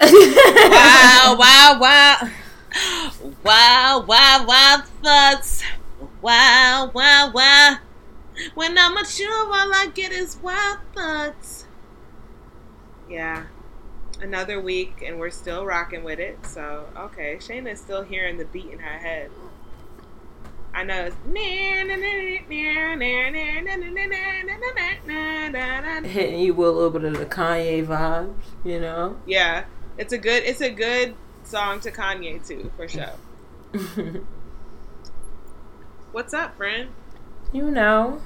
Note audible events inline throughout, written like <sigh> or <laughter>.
Wow, wow, wow. Wow, wow, wow, thoughts. Wow, wow, wow. When I'm mature, all I get is wild thoughts. Yeah. Another week, and we're still rocking with it. So, okay. Shayna's still hearing the beat in her head. I know it's. Hitting you with a little bit of the Kanye vibes, you know? Yeah. It's a good it's a good song to Kanye too, for sure. <laughs> What's up, friend? you know.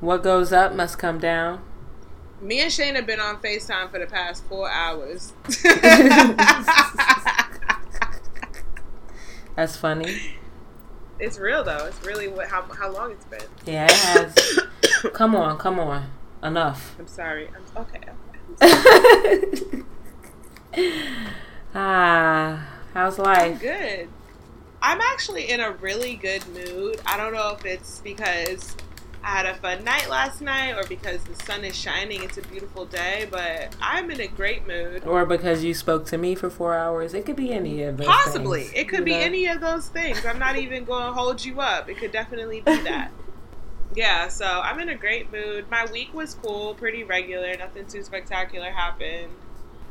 What goes up must come down. Me and Shane have been on FaceTime for the past four hours. <laughs> That's funny. it's real though. It's really what how how long it's been. Yeah, it has. <coughs> come on, come on. Enough. I'm sorry. I'm okay. <laughs> ah, how's life? I'm good. I'm actually in a really good mood. I don't know if it's because I had a fun night last night or because the sun is shining. It's a beautiful day, but I'm in a great mood. Or because you spoke to me for four hours. It could be any of those. Possibly. things, It could be know? any of those things. I'm not even going to hold you up. It could definitely be that. <laughs> yeah, so I'm in a great mood. My week was cool, pretty regular. Nothing too spectacular happened.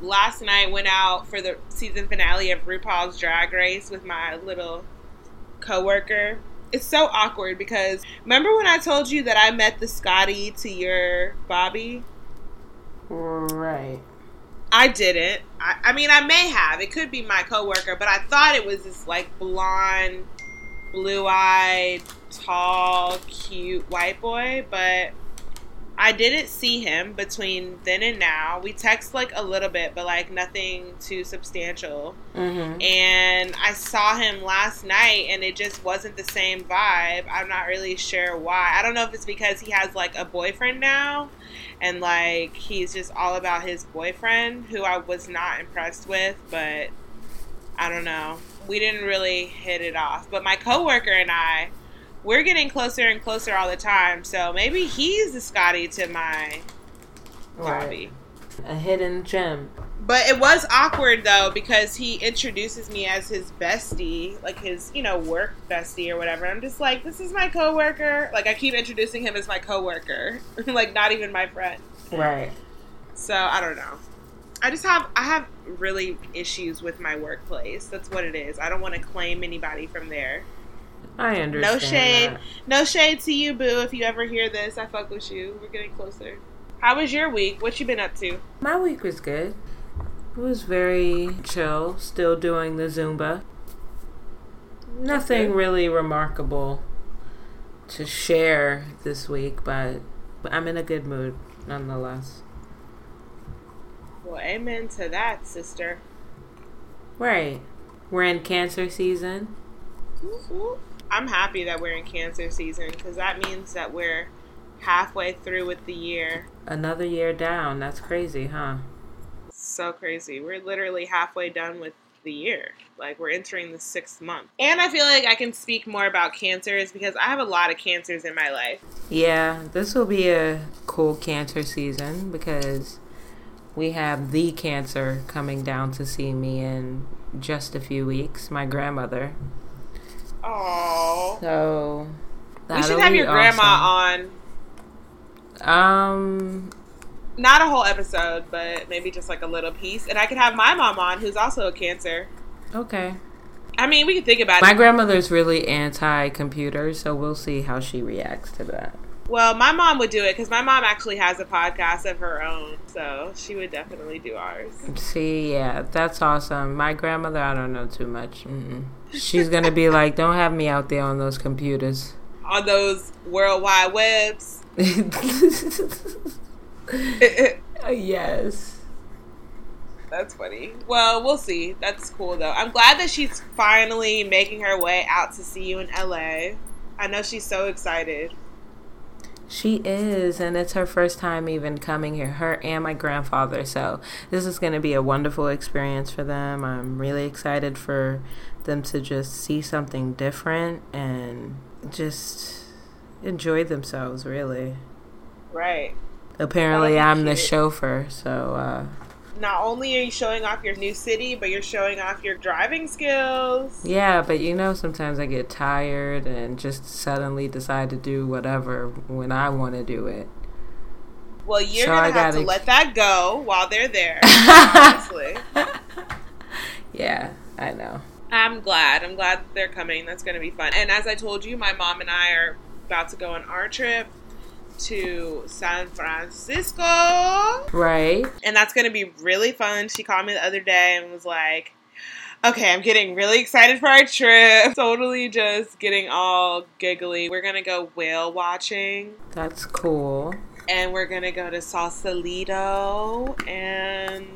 Last night went out for the season finale of RuPaul's Drag Race with my little coworker. It's so awkward because remember when I told you that I met the Scotty to your Bobby? Right. I didn't. I, I mean, I may have. It could be my coworker, but I thought it was this like blonde, blue-eyed, tall, cute white boy. But I didn't see him between then and now. We text like a little bit, but like nothing too substantial. Mm-hmm. And I saw him last night, and it just wasn't the same vibe. I'm not really sure why. I don't know if it's because he has like a boyfriend now, and like he's just all about his boyfriend, who I was not impressed with, but I don't know. We didn't really hit it off. But my coworker and I, we're getting closer and closer all the time. So maybe he's the Scotty to my Bobby. A hidden gem. But it was awkward though because he introduces me as his bestie, like his, you know, work bestie or whatever. I'm just like, this is my coworker. Like I keep introducing him as my coworker, <laughs> like not even my friend. Right. So I don't know. I just have I have really issues with my workplace. That's what it is. I don't want to claim anybody from there. I understand. No shade. that. No shade to you, boo. If you ever hear this, I fuck with you. We're getting closer. How was your week? What you been up to? My week was good. It was very chill. Still doing the Zumba. Nothing really remarkable to share this week, but, but I'm in a good mood nonetheless. Well, amen to that, sister. Right. We're in cancer season. I'm happy that we're in cancer season because that means that we're halfway through with the year. Another year down. That's crazy, huh? So crazy. We're literally halfway done with the year. Like we're entering the sixth month. And I feel like I can speak more about cancers because I have a lot of cancers in my life. Yeah, this will be a cool cancer season because we have the cancer coming down to see me in just a few weeks. My grandmother. Oh. So We should have your grandma awesome. on. Um, Not a whole episode, but maybe just like a little piece. And I could have my mom on, who's also a cancer. okay. I mean, we can think about My it. My grandmother's really anti-computer, so we'll see how she reacts to that. Well, my mom would do it because my mom actually has a podcast of her own, so she would definitely do ours. See, yeah, that's awesome. My grandmother, I don't know too much. Mm-mm. She's gonna be like, "Don't have me out there on those computers." On those worldwide webs. <laughs> yes. That's funny. Well, we'll see. That's cool though. I'm glad that she's finally making her way out to see you in LA. I know she's so excited. She is, and it's her first time even coming here, her and my grandfather. So, this is going to be a wonderful experience for them. I'm really excited for them to just see something different and just enjoy themselves, really. Right. Apparently, I'm the chauffeur, so uh, not only are you showing off your new city, but you're showing off your driving skills. Yeah, but you know, sometimes I get tired and just suddenly decide to do whatever when I want to do it. Well, you're so gonna I have gotta... to let that go while they're there. <laughs> honestly. Yeah, I know. I'm glad. I'm glad they're coming. That's gonna be fun. And as I told you, my mom and I are about to go on our trip to San Francisco. Right. And that's going to be really fun. She called me the other day and was like, okay, I'm getting really excited for our trip. <laughs> Totally just getting all giggly. We're to go whale watching. That's cool. And we're to go to Sausalito. And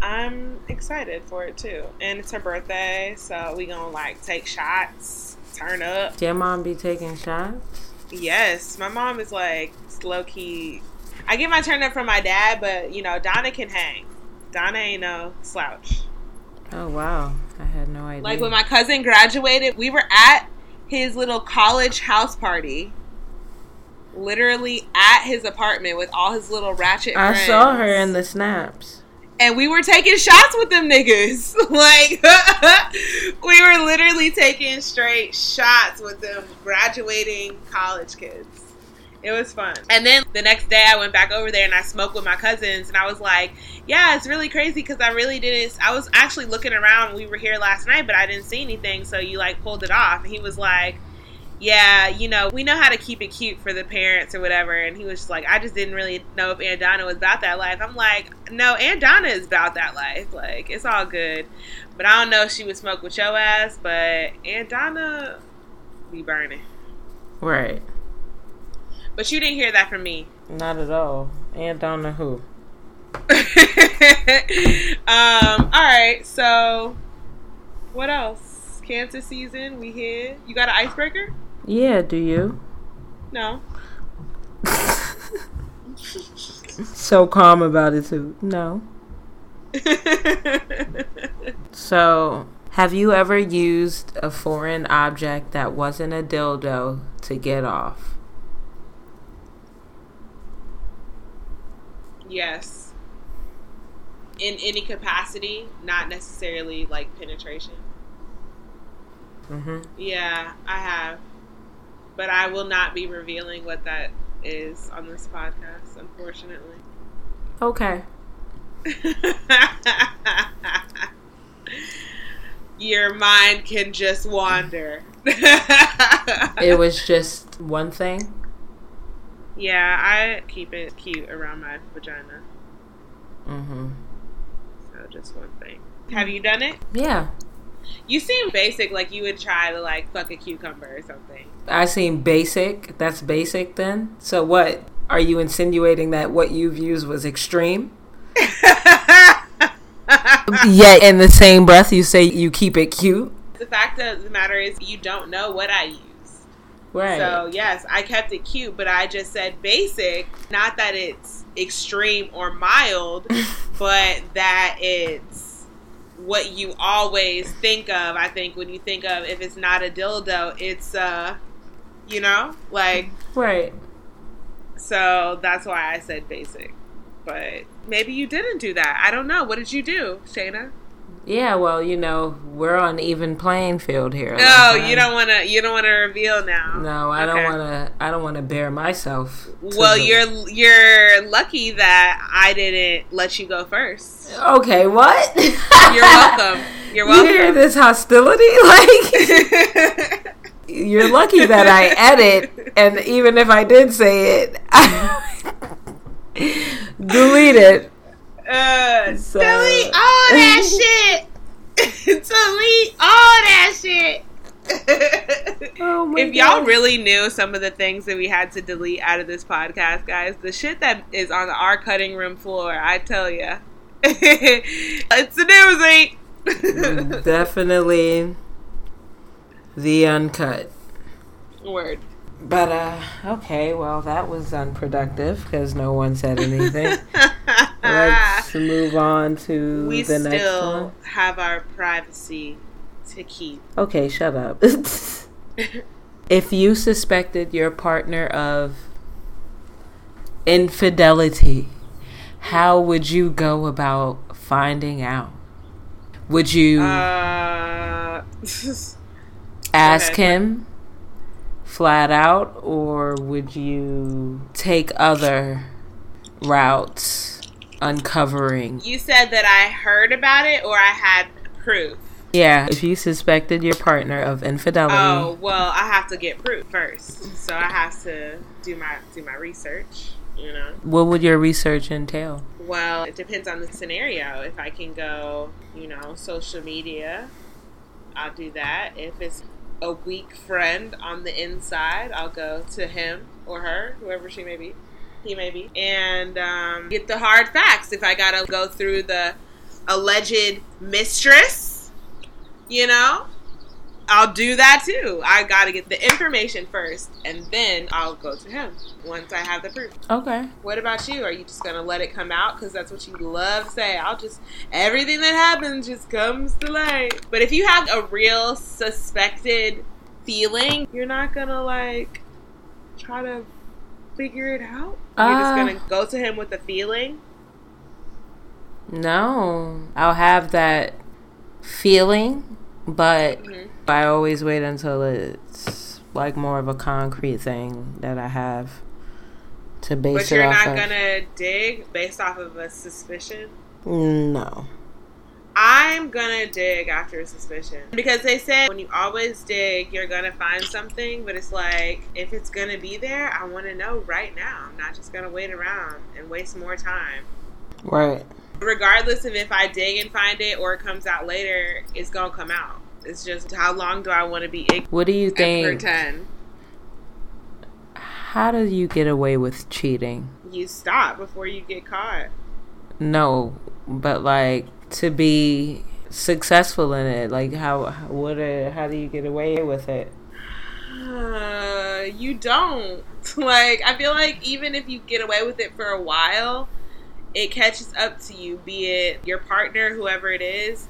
I'm excited for it too. And it's her birthday. So we to like take shots, turn up. Your mom be taking shots? Yes. My mom is like, low key. I get my turn up from my dad, but you know Donna can hang. Donna ain't no slouch. Oh wow, I had no idea. Like when my cousin graduated, we were at his little college house party. Literally at his apartment with all his little ratchet. I friends. saw her in the snaps and we were taking shots with them niggas. <laughs> like <laughs> we were literally taking straight shots with them graduating college kids. It was fun. And then the next day I went back over there and I smoked with my cousins and I was like, yeah, it's really crazy because I really didn't. I was actually looking around. We were here last night, but I didn't see anything. So you like pulled it off. And he was like, yeah, you know, we know how to keep it cute for the parents or whatever. And he was just like, I just didn't really know if Aunt Donna was about that life. I'm like, no, Aunt Donna is about that life. Like, it's all good. But I don't know if she would smoke with your ass, but Aunt Donna be burning. Right. But you didn't hear that from me. Not at all. And Donna who? <laughs> um, all right, so what else? Cancer season, we here. You got an icebreaker? Yeah, do you? No. <laughs> so calm about it too. No. <laughs> so, have you ever used a foreign object that wasn't a dildo to get off? Yes. In any capacity, not necessarily like penetration. Mhm. Yeah, I have. But I will not be revealing what that is on this podcast, unfortunately. Okay. <laughs> Your mind can just wander. it <laughs> was just one thing? Yeah, I keep it cute around my vagina. Mm-hmm. So just one thing. Have you done it? Yeah. You seem basic, like you would try to like fuck a cucumber or something. I seem basic. That's basic then. So what? Are you insinuating that what you've used was extreme? <laughs> Yet in the same breath you say you keep it cute? The fact of the matter is you don't know what I use. Right. So yes, I kept it cute, but I just said basic. Not that it's extreme or mild, <laughs> but that it's what you always think of. I think when you think of if it's not a dildo, it's uh, you know, like right. So that's why I said basic. But maybe you didn't do that. I don't know. What did you do, Shayna? Yeah, well, you know, we're on even playing field here. No, you don't want to. You don't want to reveal now. No, I okay. don't want to. I don't want to bare myself. Well, the... you're you're lucky that I didn't let you go first. Okay, what? you're welcome. <laughs> You're welcome. You hear this hostility? <laughs> Like, <laughs> you're lucky that I edit and even if I did say it, delete it. Uh, So- delete all that <laughs> shit. <laughs> delete all that shit. <laughs> Oh my if y'all God. really knew some of the things that we had to delete out of this podcast, guys, the shit that is on our cutting room floor, I tell ya, it's a doozy. definitely the uncut. Word. But uh okay, well that was unproductive because no one said anything. <laughs> Let's move on to we the next still one. have our privacy to keep. Okay, shut up. <laughs> if you suspected your partner of infidelity, how would you go about finding out? Would you Uh, <laughs> ask him flat out, or would you take other routes uncovering? you said that I heard about it or I had proof. Yeah, if you suspected your partner of infidelity. Oh well, I have to get proof first, so I have to do my do my research. You know. What would your research entail? Well, it depends on the scenario. If I can go, you know, social media, I'll do that. If it's a weak friend on the inside, I'll go to him or her, whoever she may be, he may be, and um, get the hard facts. If I gotta go through the alleged mistress, you know, I'll do that too. I gotta get the information first, and then I'll go to him once I have the proof. Okay. What about you? Are you just gonna let it come out because that's what you love to say? I'll just everything that happens just comes to light. But if you have a real suspected feeling, you're not gonna like try to figure it out. You're just Uh. gonna go to him with a feeling. No, I'll have that feeling, but I always wait until it's like more of a concrete thing that I have to base But it you're not of. gonna dig based off of a suspicion. No. I'm gonna dig after a suspicion because they said when you always dig, you're gonna find something. But it's like if it's gonna be there, I want to know right now. I'm not just gonna wait around and waste more time. Right. Regardless of if I dig and find it or it comes out later, it's gonna come out. It's just how long do I want to be ignorant What do you think? pretend? How do you get away with cheating? You stop before you get caught. No, but like to be successful in it, like how what are, how do you get away with it? Uh, <sighs> you don't. <laughs> Like, I feel like even if you get away with it for a while, it catches up to you, be it your partner, whoever it is.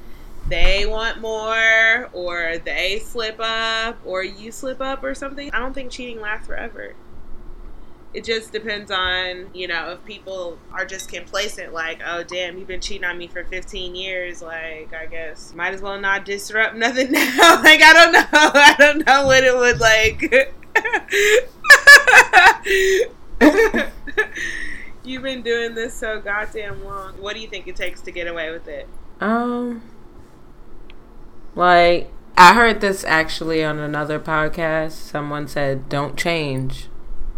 They want more, or they slip up, or you slip up, or something. I don't think cheating lasts forever. It just depends on, you know, if people are just complacent, like, oh, damn, you've been cheating on me for 15 years. Like, I guess might as well not disrupt <laughs> nothing now. like, I don't know. <laughs> I don't know what it would like. <laughs> You've been doing this so goddamn long. What do you think it takes to get away with it? Um, like I heard this actually on another podcast. Someone said, "Don't change."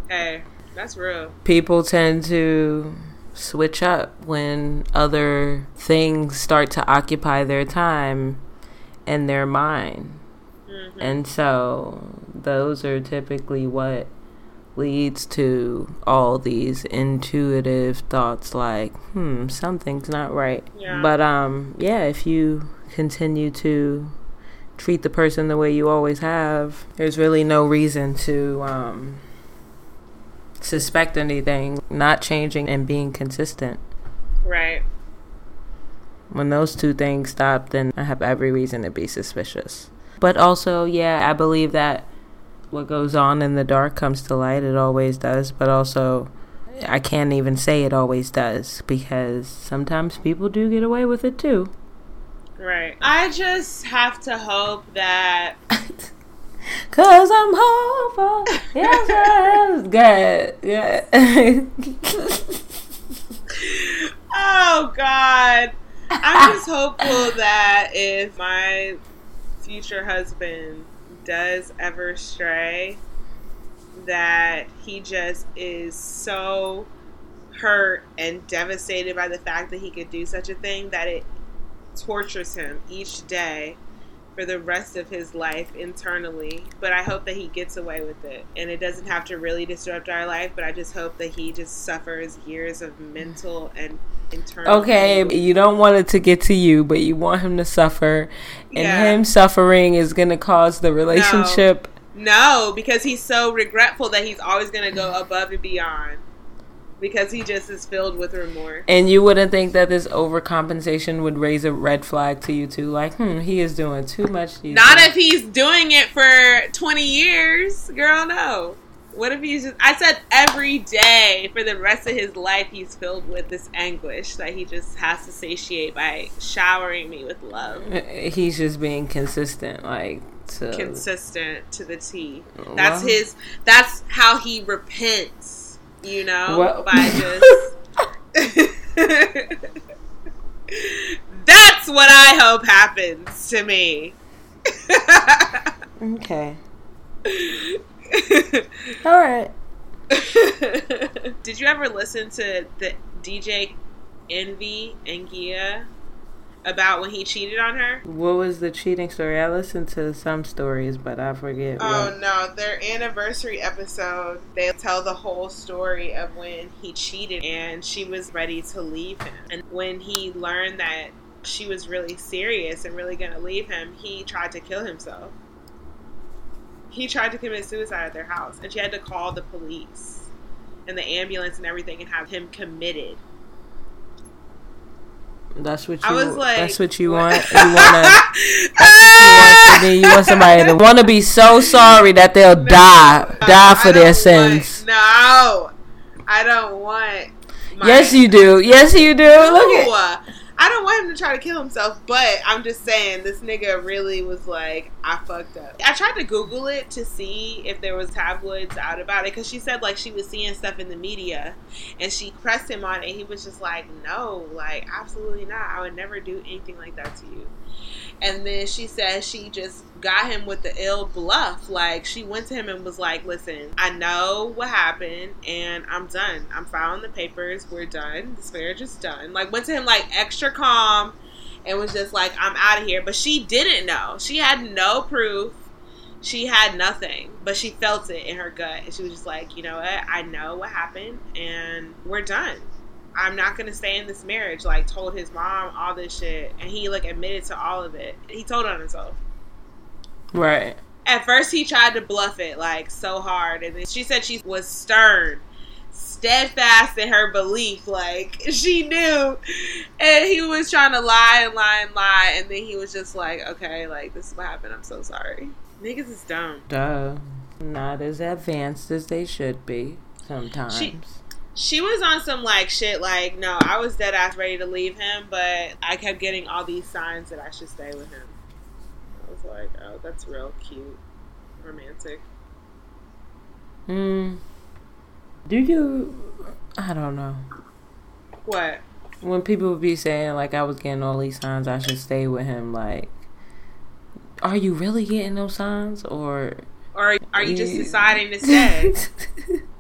Hey, that's real. People tend to switch up when other things start to occupy their time and their mind. Mhm. And so those are typically what leads to all these intuitive thoughts like, hmm, something's not right. Yeah. But um yeah, if you continue to treat the person the way you always have, there's really no reason to um suspect anything, not changing and being consistent. Right. When those two things stop, then I have every reason to be suspicious. But also, yeah, I believe that what goes on in the dark comes to light. It always does. But also, I can't even say it always does because sometimes people do get away with it too. Right. I just have to hope that <laughs> Cause I'm hopeful. Yes, yes. <laughs> Good. Yeah. <laughs> Oh God. I'm just hopeful that if my future husband does ever stray, that he just is so hurt and devastated by the fact that he could do such a thing that it tortures him each day for the rest of his life internally. But I hope that he gets away with it. And it doesn't have to really disrupt our life, but I just hope that he just suffers years of mental and internal. Okay, anguish. you don't want it to get to you, but you want him to suffer. And Yeah. him suffering is going to cause the relationship. No, because he's so regretful that he's always going to go mm. above and beyond. Because he just is filled with remorse. And you wouldn't think that this overcompensation would raise a red flag to you too, like, hmm, he is doing too much. Not days. if he's doing it for 20 years. Girl, no. What if he's just. I said every day for the rest of his life, he's filled with this anguish that he just has to satiate by showering me with love. He's just being consistent, like to Consistent to the T. That's Well. his. That's how he repents, you know? Well- By <laughs> just. <laughs> That's what I hope happens to me. <laughs> Okay. All right. Did you ever listen to the DJ Envy and Gia about when he cheated on her? What was the cheating story? I listened to some stories, but I forget. Oh what. no, their anniversary episode, they tell the whole story of when he cheated and she was ready to leave him. And when he learned that she was really serious and really gonna leave him, he tried to kill himself. He tried to commit suicide at their house and she had to call the police and the ambulance and everything and have him committed. That's what you. I was like, that's what you want. <laughs> You want to. Ah! Then you want somebody to want to be so sorry that they'll die, die for their don't sins. No, I don't want. Yes, you do. Yes, you do. Look at. I don't want him to try to kill himself, but I'm just saying this nigga really was like, I fucked up. I tried to Google it to see if there was tabloids out about it because she said like she was seeing stuff in the media, and she pressed him on it. He was just like, no, like absolutely not. I would never do anything like that to you. And then she said she just got him with the ill bluff. Like she went to him and was like, "Listen, I know what happened, and I'm done. I'm filing the papers. We're done. This marriage is done." Like went to him like extra calm, and was just like, "I'm out of here." But she didn't know. She had no proof. She had nothing, but she felt it in her gut, and she was just like, "You know what? I know what happened, and we're done." I'm not gonna stay in this marriage. Like told his mom all this shit, and he like admitted to all of it. He told on himself. Right. At first, he tried to bluff it like so hard, and then she said she was stern, steadfast in her belief. Like <laughs> she knew, and he was trying to lie and lie and lie, and then he was just like, "Okay, like this is what happened. I'm so sorry." Niggas is dumb. Duh. Not as advanced as they should be sometimes. She- She was on some like shit. Like, no, I was dead ass ready to leave him, but I kept getting all these signs that I should stay with him. I was like, oh, that's real cute, romantic. Hmm. Do you? I don't know. What? When people would be saying like I was getting all these signs, I should stay with him. Like, are you really getting those signs, or Or are you just deciding to stay? <laughs>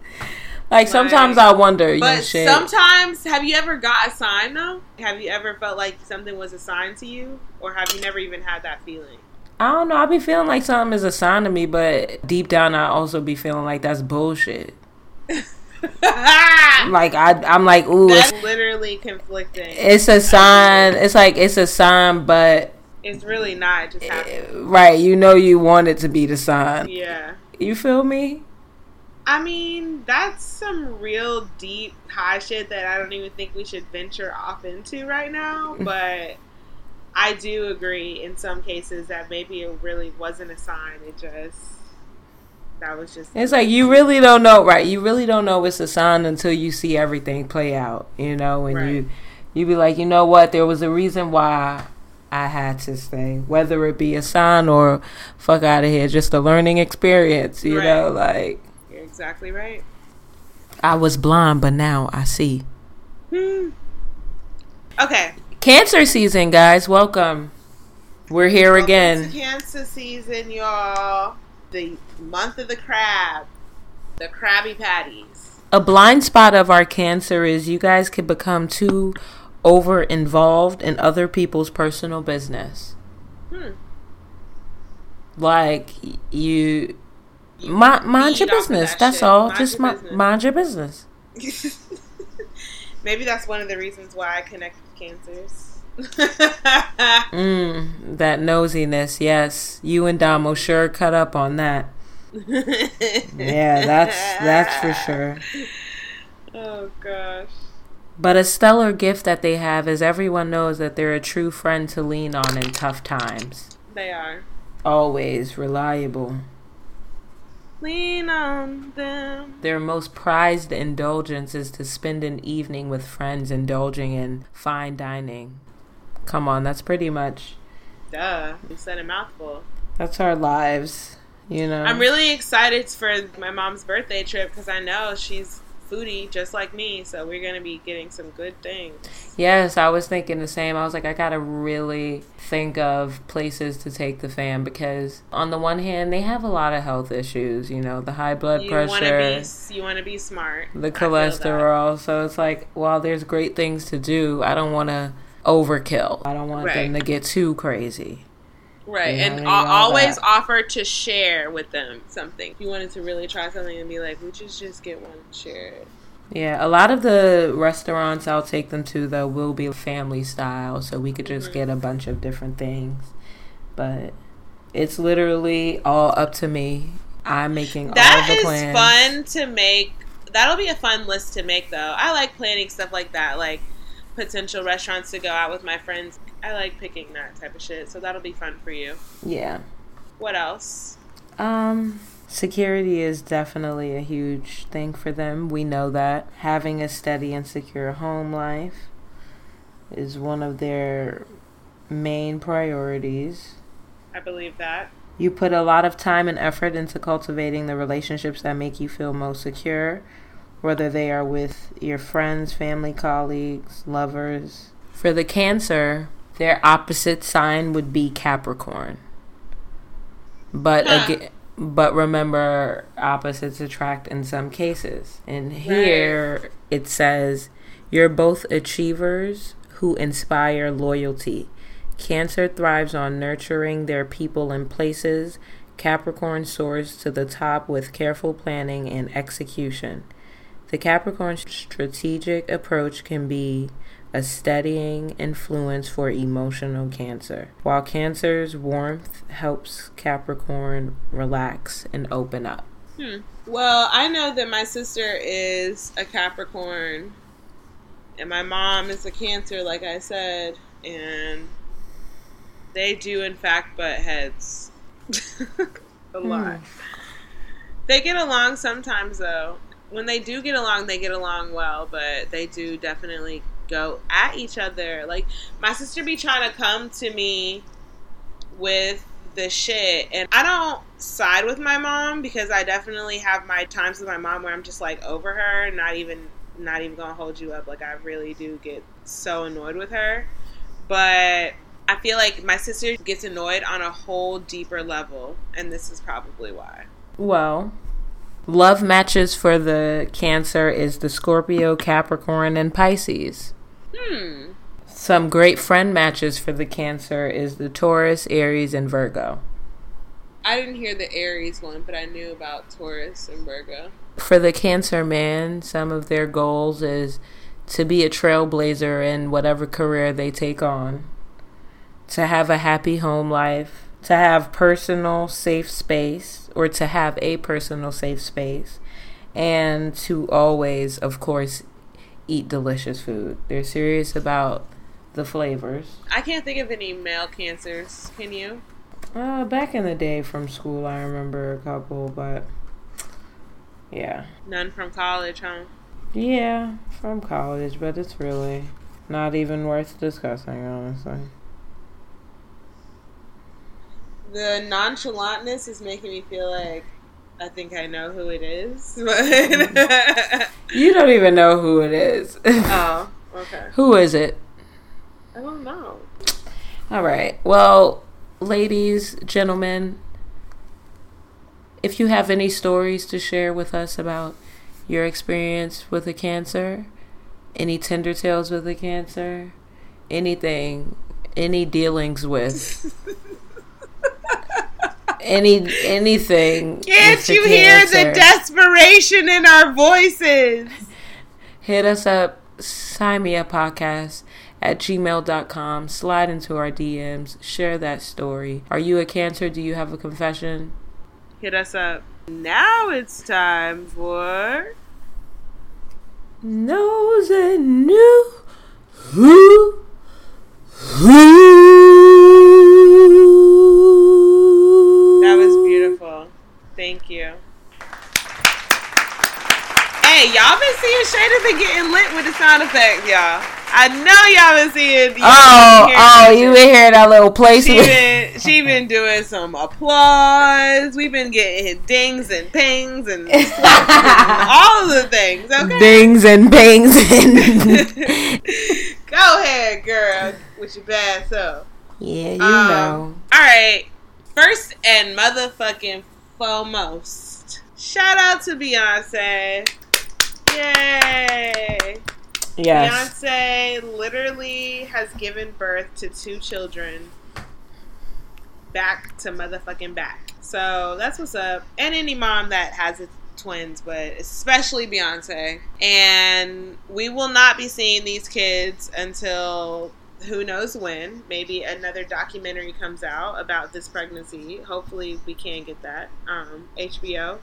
like sometimes I wonder, you know, But shit. sometimes, have you ever got a sign though? Have you ever felt like something was a sign to you, or have you never even had that feeling? I don't know. I be feeling like something is a sign to me, but deep down, I also be feeling like that's bullshit. <laughs> Like I, I'm like, ooh, That's it's, literally conflicting. it's a sign. It's like it's a sign, but It's really not. It just eh, happened. right, you know, you want it to be the sign. Yeah. You feel me? I mean, that's some real deep high shit that I don't even think we should venture off into right now. <laughs> But I do agree in some cases that maybe it really wasn't a sign. It just that was just It's like you really don't know, right? You really don't know it's a sign until you see everything play out. You know, and you Right. you be like, you know what? There was a reason why I had to stay, whether it be a sign or fuck out of here, just a learning experience. You Right. know, like exactly right. I was blind, but now I see. Hmm. Okay. Cancer season, guys. Welcome. We're here Welcome again. Cancer season, y'all. The month of the crab. The Krabby Patties. A blind spot of our cancer is you guys can become too over involved in other people's personal business. Hmm. Like you, mind, mind your feed off of business. that That's shit. all. Mind Just your mi- mind your business. <laughs> Maybe that's one of the reasons why I connect with cancers. <laughs> Mm, that nosiness. Yes, you and Damo sure cut up on that. <laughs> Yeah, that's that's for sure. Oh gosh. But a stellar gift that they have is everyone knows that they're a true friend to lean on in tough times. They are. Always reliable. Lean on them. Their most prized indulgence is to spend an evening with friends indulging in fine dining. Come on, that's pretty much Duh. You said a mouthful. that's our lives, you know. I'm really excited for my mom's birthday trip because I know she's foodie just like me, so we're gonna be getting some good things. Yes, I was thinking the same. I was like, I gotta really think of places to take the fam because, on the one hand, they have a lot of health issues. You know, the high blood You pressure, be you want to be smart. the I feel that. cholesterol. So it's like, while there's great things to do, I don't want to overkill. I don't want them to get too crazy. Right, Yeah, and always that. offer to share with them something. If you wanted to really try something and be like, we just just get one shared. Yeah, a lot of the restaurants I'll take them to though will be family style, so we could just Mhm. get a bunch of different things. But it's literally all up to me. I'm making That all the is plans. fun to make. That'll be a fun list to make, though. I like planning stuff like that, like potential restaurants to go out with my friends. I like picking that type of shit, so that'll be fun for you. Yeah. What else? Um security is definitely a huge thing for them. We know that. Having a steady and secure home life is one of their main priorities. I believe that. You put a lot of time and effort into cultivating the relationships that make you feel most secure, whether they are with your friends, family, colleagues, lovers. For the Cancer, their opposite sign would be Capricorn. But again, but remember, opposites attract in some cases. And here it says, you're both achievers who inspire loyalty. Cancer thrives on nurturing their people and places. Capricorn soars to the top with careful planning and execution. The Capricorn strategic approach can be a steadying influence for emotional Cancer, while Cancer's warmth helps Capricorn relax and open up. Hmm. Well, I know that my sister is a Capricorn, and my mom is a Cancer, like I said, and they do, in fact, butt heads <laughs> a lot. They get along sometimes, though. When they do get along, they get along well, but they do definitely go at each other. Like, my sister be trying to come to me with the shit and I don't side with my mom because I definitely have my times with my mom where I'm just like over her, not even not even gonna hold you up. Like I really do get so annoyed with her. But I feel like my sister gets annoyed on a whole deeper level, and this is probably why. Well, love matches for the Cancer is the Scorpio, Capricorn, and Pisces. Hmm. Some great friend matches for the Cancer is the Taurus, Aries, and Virgo. I didn't hear the Aries one, but I knew about Taurus and Virgo. For the Cancer man, some of their goals is to be a trailblazer in whatever career they take on, to have a happy home life, to have personal safe space, or to have a personal safe space, and to always, of course, eat delicious food. They're serious about the flavors. I can't think of any male cancers. Can you? Uh, back in the day from school, I remember a couple, but yeah. None from college, huh? Yeah, from college, but it's really not even worth discussing, honestly. The nonchalantness is making me feel like I think I know who it is. But <laughs> You don't even know who it is. oh, <laughs> okay. who is it? I don't know. All right. Well, ladies, gentlemen, if you have any stories to share with us about your experience with a cancer, any tender tales with a cancer, anything, any dealings with <laughs> any anything. Can't you hear the desperation in our voices? Hit us up, sign me a podcast at gmail.com. Slide into our DMs. Share that story. Are you a cancer? Do you have a confession? Hit us up. Now it's time for Knows and knew who who. That was beautiful. Thank you. Hey, y'all been seeing Shada been getting lit with the sound effects, y'all. I know y'all been seeing. Y'all Oh, been oh, you been hearing that little place. She been she been doing some applause. We've been getting dings and pings and <laughs> and all of the things. Okay, Dings and pings and <laughs> <laughs> go ahead, girl, with your bad self. yeah, you Um, know. All right. First and motherfucking foremost, shout out to Beyonce. Yay! Yes. Beyonce literally has given birth to two children back to motherfucking back. So that's what's up. And any mom that has a twins, but especially Beyonce. And we will not be seeing these kids until who knows when. Maybe another documentary comes out about this pregnancy. Hopefully we can get that. Um, HBO,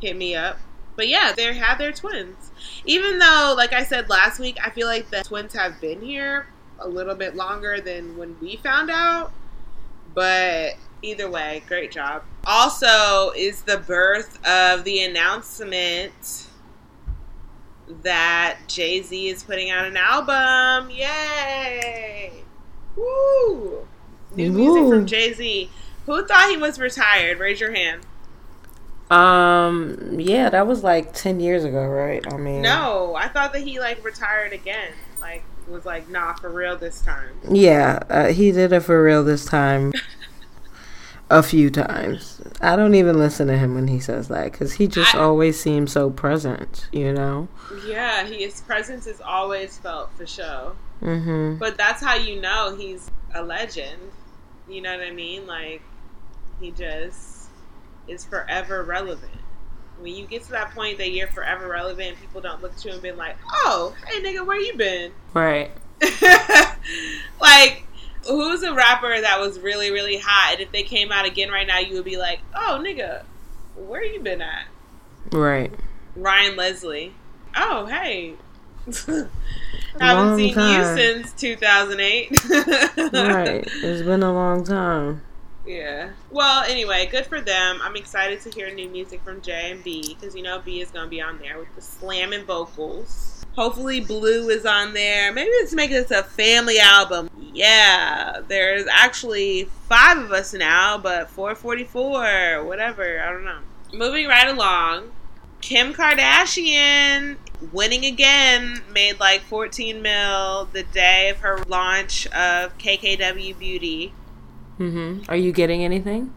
hit me up. But yeah, they have their twins. Even though, like I said last week, I feel like the twins have been here a little bit longer than when we found out. But either way, great job. Also, is the birth of the announcement that Jay Z is putting out an album. Yay! Woo! New music from Jay Z. Who thought he was retired? Raise your hand. Um. Yeah, that was like ten years ago, right? I mean, No, I thought that he like retired again. Like was like, nah, for real this time. Yeah, uh, he did it for real this time. <laughs> a few times. I don't even listen to him when he says that because he just I- always seems so present. You know. Yeah, he, his presence is always felt for show. Mm-hmm. But that's how you know he's a legend. You know what I mean? Like he just is forever relevant. When you get to that point that you're forever relevant, people don't look to you and be like, "Oh, hey nigga, where you been?" Right. <laughs> like, who's a rapper that was really, really hot, and if they came out again right now, you would be like, "Oh, nigga, where you been at?" Right. Ryan Leslie. Oh, hey. <laughs> Haven't Long seen time. you since 2008. <laughs> right. It's been a long time. Yeah. Well, anyway, good for them. I'm excited to hear new music from J and B because you know B is gonna be on there with the slamming vocals. Hopefully, Blue is on there. Maybe let's make this a family album. Yeah, there's actually five of us now, but 444, whatever. I don't know. Moving right along, Kim Kardashian winning again made like 14 mil the day of her launch of KKW Beauty. Mm-hmm. Are you getting anything?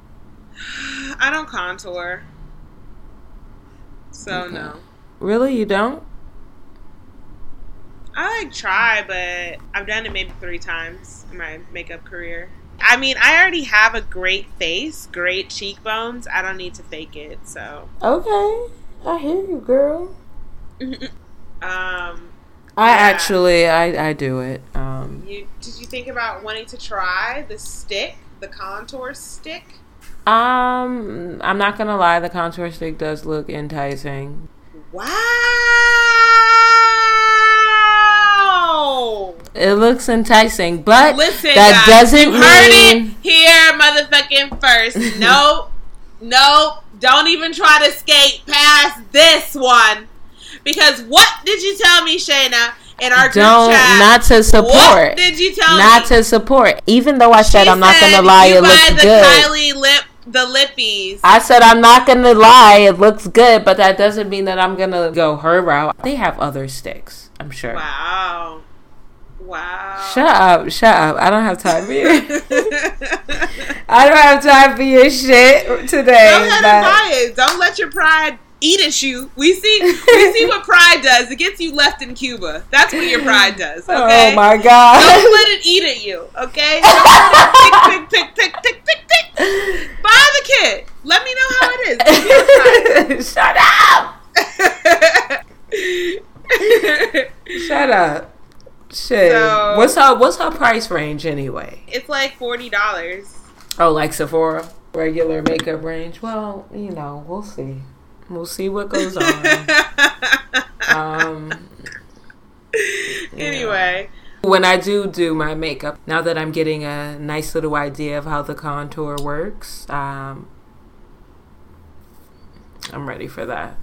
I don't contour. So Okay. no. Really? You don't? I like try, but I've done it maybe three times in my makeup career. I mean, I already have a great face, great cheekbones. I don't need to fake it. So, Okay. I hear you, girl. <laughs> um, I Yeah. actually, I, I do it. Um, you did you think about wanting to try the stick, the contour stick? um, I'm not gonna lie. The contour stick does look enticing. Wow! It looks enticing, but Listen, that guys, doesn't you heard mean it here, motherfucking first. <laughs> Nope, nope. Don't even try to skate past this one, because what did you tell me, Shayna, in our group don't chat? not to What support. did you tell Not me? to support. Even though I said She I'm not said gonna lie, you it looks the good. Kylie lip, the lippies. I said I'm not gonna lie, it looks good, but that doesn't mean that I'm gonna go her route. They have other sticks, I'm sure. Wow. Wow. Shut up, shut up. I don't have time for you. <laughs> I don't have time for your shit today. Go ahead and buy it. Don't let your pride eat at you. We see we see what pride does. It gets you left in Cuba. That's what your pride does. Oh okay. Oh my god. Don't let it eat at you. Okay. Don't let it tick, tick, tick, tick, tick, tick, tick. Buy the kit. Let me know how it is. <laughs> Shut up. Shut up. Shit. So- what's her what's her price range anyway? it's like forty dollars. Oh, like Sephora regular makeup range. Well, you know, we'll see. We'll see what goes on. <laughs> um, anyway, when I do do my makeup, now that I'm getting a nice little idea of how the contour works, um, I'm ready for that.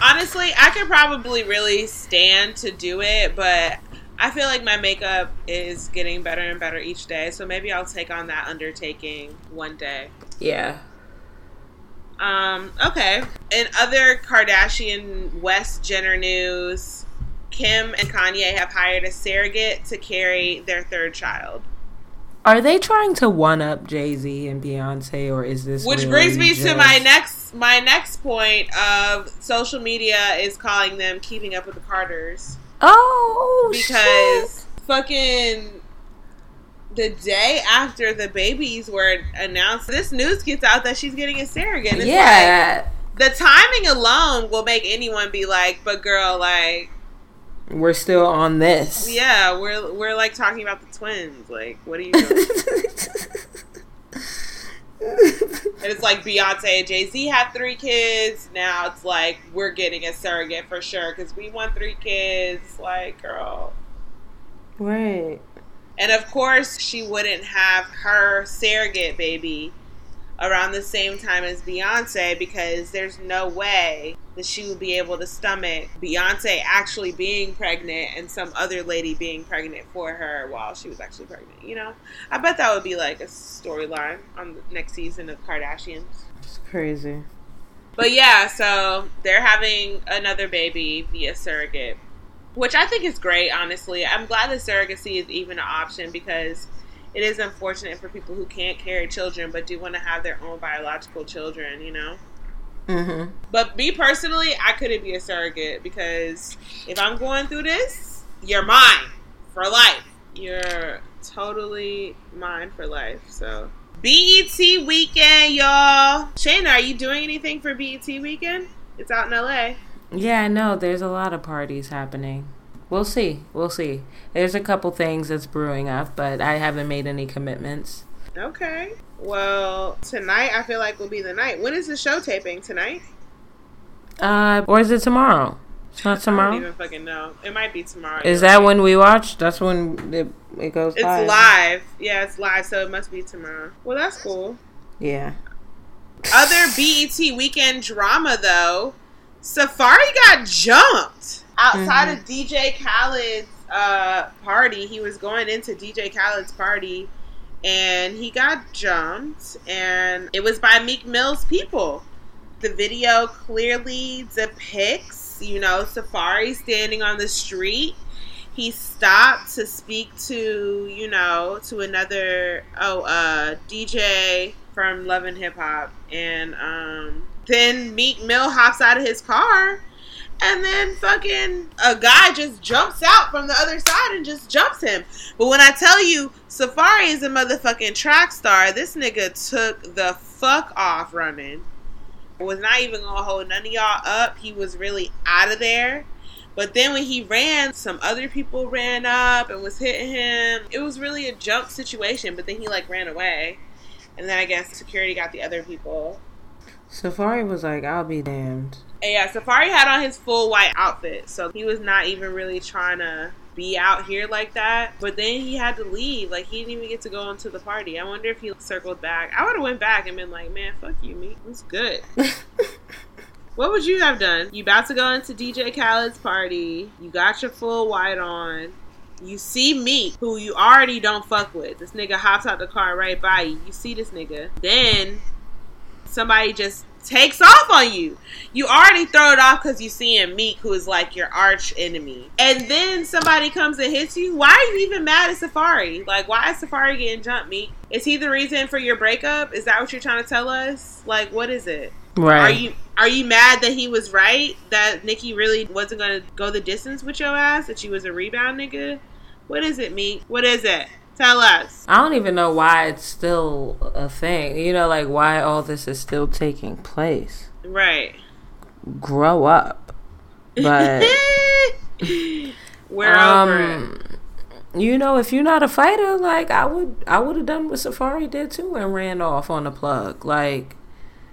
honestly, I could probably really stand to do it, but I feel like my makeup is getting better and better each day. So maybe I'll take on that undertaking one day. Yeah. Um, okay. In other Kardashian West Jenner news, Kim and Kanye have hired a surrogate to carry their third child. Are they trying to one up Jay Z and Beyonce, or is this Which really brings me to my next my next point of social media is calling them keeping up with the Carters Oh, oh, because fucking the day after the babies were announced, this news gets out that she's getting a surrogate. It's yeah, like, the timing alone will make anyone be like, "But girl, like, we're still on this. yeah, we're we're like talking about the twins. Like, what are you <laughs> doing?" And it's like Beyonce and Jay Z have three kids. Now it's like we're getting a surrogate for sure because we want three kids. Like, girl. right. And of course, she wouldn't have her surrogate baby around the same time as Beyonce because there's no way that she would be able to stomach Beyonce actually being pregnant and some other lady being pregnant for her while she was actually pregnant. You know, I bet that would be like a storyline on the next season of Kardashians. It's crazy. But yeah, so they're having another baby via surrogate, which I think is great, honestly. I'm glad that surrogacy is even an option because it is unfortunate for people who can't carry children but do want to have their own biological children, you know? Mm-hmm. But me personally, I couldn't be a surrogate because if I'm going through this, you're mine for life. You're totally mine for life. So BET weekend, y'all. Shayna, are you doing anything for BET weekend? It's out in LA. Yeah, I know. There's a lot of parties happening. We'll see. We'll see. There's a couple things that's brewing up, but I haven't made any commitments. Okay. Well, tonight I feel like will be the night. When is the show taping tonight? Uh, or is it tomorrow? It's not tomorrow. I don't even fucking know. It might be tomorrow. Is that right. when we watch? That's when it, it goes It's live. live. Yeah, it's live, so it must be tomorrow. Well, that's cool. Yeah. Other BET weekend drama though, Safaree got jumped outside of DJ Khaled's uh, party. He was going into DJ Khaled's party, and he got jumped, and it was by Meek Mill's people. The video clearly depicts, you know, Safaree standing on the street. He stopped to speak to, you know, to another oh uh DJ from Love and Hip Hop, and um, then Meek Mill hops out of his car, and then fucking a guy just jumps out from the other side and just jumps him. But when I tell you Safaree is a motherfucking track star, this nigga took the fuck off running. Was not even gonna hold none of y'all up. He was really out of there. But then when he ran, some other people ran up and was hitting him. It was really a jump situation, but then he like ran away. And then I guess security got the other people. Safaree was like, I'll be damned. And yeah, Safaree had on his full white outfit, so he was not even really trying to be out here like that. But then he had to leave. Like he didn't even get to go into the party. I wonder if he circled back. I would have went back and been like, man, fuck you, me. It's good. <laughs> What would you have done? You about to go into DJ Khaled's party. You got your full white on. You see me, who you already don't fuck with. This nigga hops out the car right by you. You see this nigga. Then somebody just takes off on you. You already throw it off because you see him Meek, who is like your arch enemy. And then somebody comes and hits you. Why are you even mad at Safaree? Like, why is Safaree getting jumped, Meek? Is he the reason for your breakup? Is that what you're trying to tell us? Like, what is it? Right. Are you are you mad that he was right? That Nikki really wasn't gonna go the distance with your ass? That she was a rebound nigga? What is it, Meek? What is it? Tell us. I don't even know why it's still a thing. You know, like why all this is still taking place. Right. Grow up. But <laughs> We're over it. um you know, if you're not a fighter, like I would I would have done what Safaree did too and ran off on the plug. Like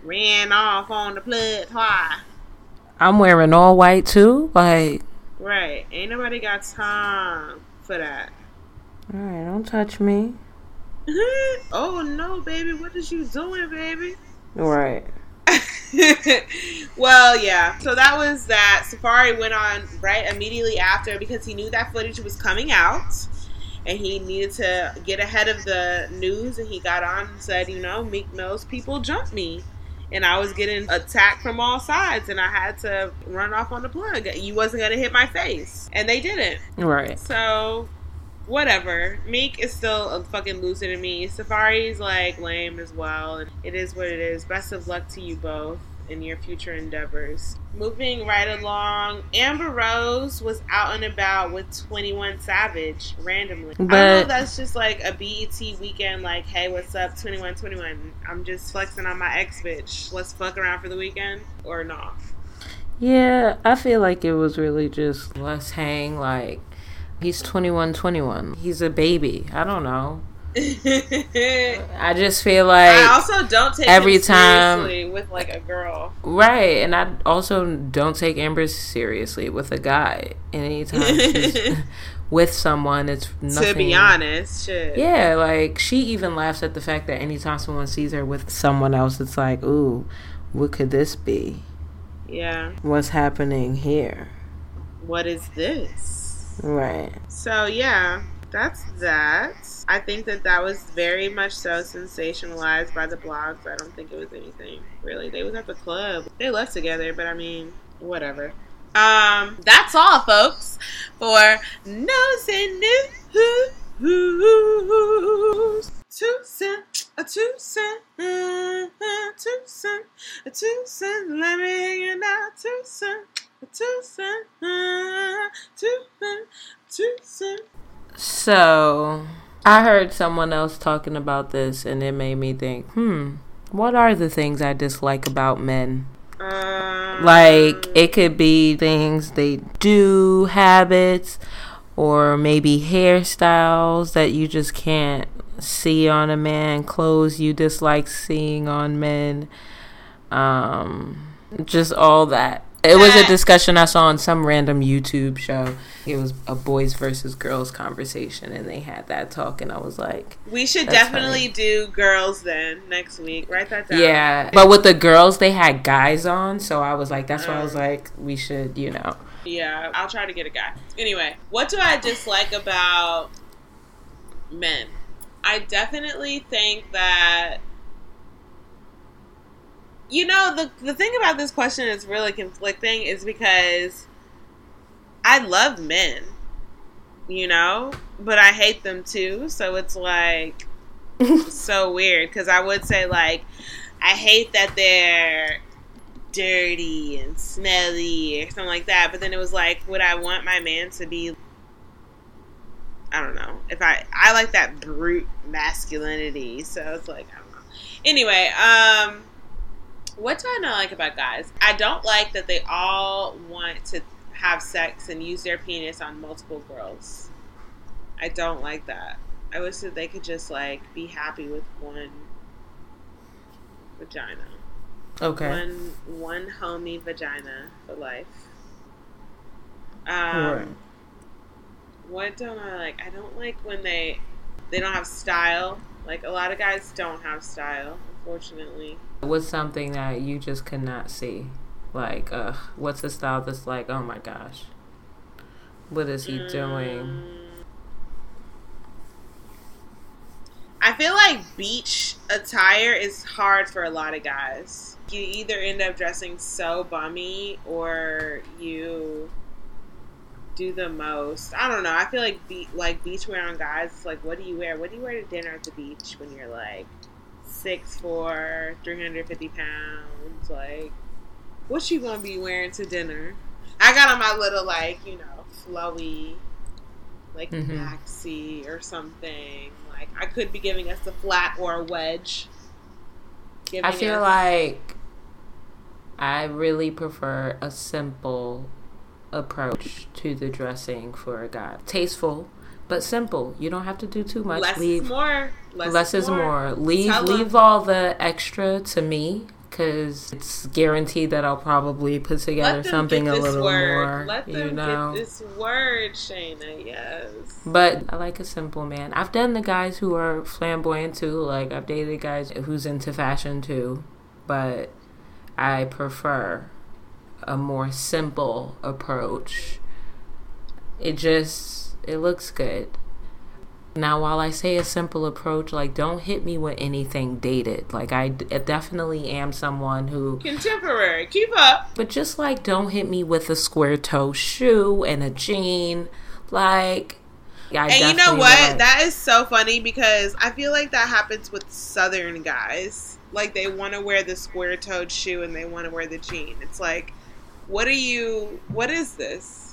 Ran off on the plug why? I'm wearing all white too. Like Right. Ain't nobody got time for that. All right, don't touch me. <laughs> oh no, baby. What is you doing, baby? Right. <laughs> well, yeah. So that was that. Safaree went on right immediately after because he knew that footage was coming out and he needed to get ahead of the news. And he got on and said, you know, Meek Mill's people jumped me. And I was getting attacked from all sides, and I had to run off on the plug. You wasn't gonna hit my face, and they didn't. Right. So, whatever. Meek is still a fucking loser to me. Safaree's like lame as well. And it is what it is. Best of luck to you both in your future endeavors. Moving right along, Amber Rose was out and about with 21 Savage randomly. I don't know that's just like a BET weekend, like, hey, what's up, 21 21? I'm just flexing on my ex bitch. Let's fuck around for the weekend or not. Yeah, I feel like it was really just let's hang like he's 21 21. He's a baby. I don't know. <laughs> I just feel like I also don't take every time- seriously with like a girl. right, and I also don't take Amber seriously with a guy. Anytime she's <laughs> with someone, it's nothing. To be honest, shit. Yeah, like she even laughs at the fact that anytime someone sees her with someone else, it's like, ooh, what could this be? Yeah. What's happening here? What is this? Right. So yeah, that's that. I think that that was very much so sensationalized by the blogs. I don't think it was anything really. They was at the club. They left together, but I mean, whatever. Um, that's all, folks, for Nose and News. Two cent, a two cent, uh, uh, two cent, a two cent. Let me hear you now. Two cent, So, I heard someone else talking about this, and it made me think, hmm, what are the things I dislike about men? Um, Like, it could be things they do, habits, or maybe hairstyles that you just can't see on a man, clothes you dislike seeing on men, um, just all that. It was a discussion I saw on some random YouTube show. It was a boys versus girls conversation, and they had that talk, and I was like, we should definitely do girls then next week. Write that down. yeah. But with the girls, they had guys on, so I was like, that's why I was Uh. like, we should, you know. Yeah, I'll try to get a guy. Anyway, what do I dislike about men? I definitely think that you know the the thing about this question is really conflicting is because I love men, you know, but I hate them too. So it's like <laughs> so weird because I would say like I hate that they're dirty and smelly or something like that. But then it was like, would I want my man to be? I don't know. If I I like that brute masculinity, so it's like I don't know. Anyway, um, what do I not like about guys? I don't like that they all want to have sex and use their penis on multiple girls. I don't like that. I wish that they could just like be happy with one vagina. Okay. One one homie vagina for life. Um, Right. What don't I like? I don't like when they they don't have style. Like a lot of guys don't have style, unfortunately. What's something that you just could not see? Like, uh, what's a style that's like, oh my gosh, what is he doing? Mm. I feel like beach attire is hard for a lot of guys. you either end up dressing so bummy or you do the most. I don't know. I feel like be- like beach wear on guys. It's like, what do you wear? What do you wear to dinner at the beach when you're like six four, three hundred fifty pounds? Like, what you gonna be wearing to dinner? I got on my little like you know flowy like Mhm. maxi or something. Like I could be giving us a flat or a wedge. I feel us- like I really prefer a simple approach to the dressing for a guy. Tasteful, but simple. You don't have to do too much. less leave is more. Less, less is more. Leave Tell leave all the extra to me because it's guaranteed that I'll probably put together Let them something a little word. more. Let them you know. get this word, Shayna. Yes. But I like a simple man. I've done the guys who are flamboyant too. Like I've dated guys who's into fashion too, but I prefer a more simple approach. It just it looks good. Now, while I say a simple approach, like don't hit me with anything dated. Like I d- definitely am someone who Contemporary. Keep up. but just like don't hit me with a square toe shoe and a jean. Like I And you know what? like- That is so funny because I feel like that happens with Southern guys. Like they want to wear the square toed shoe and they want to wear the jean. It's like, what are you? What is this?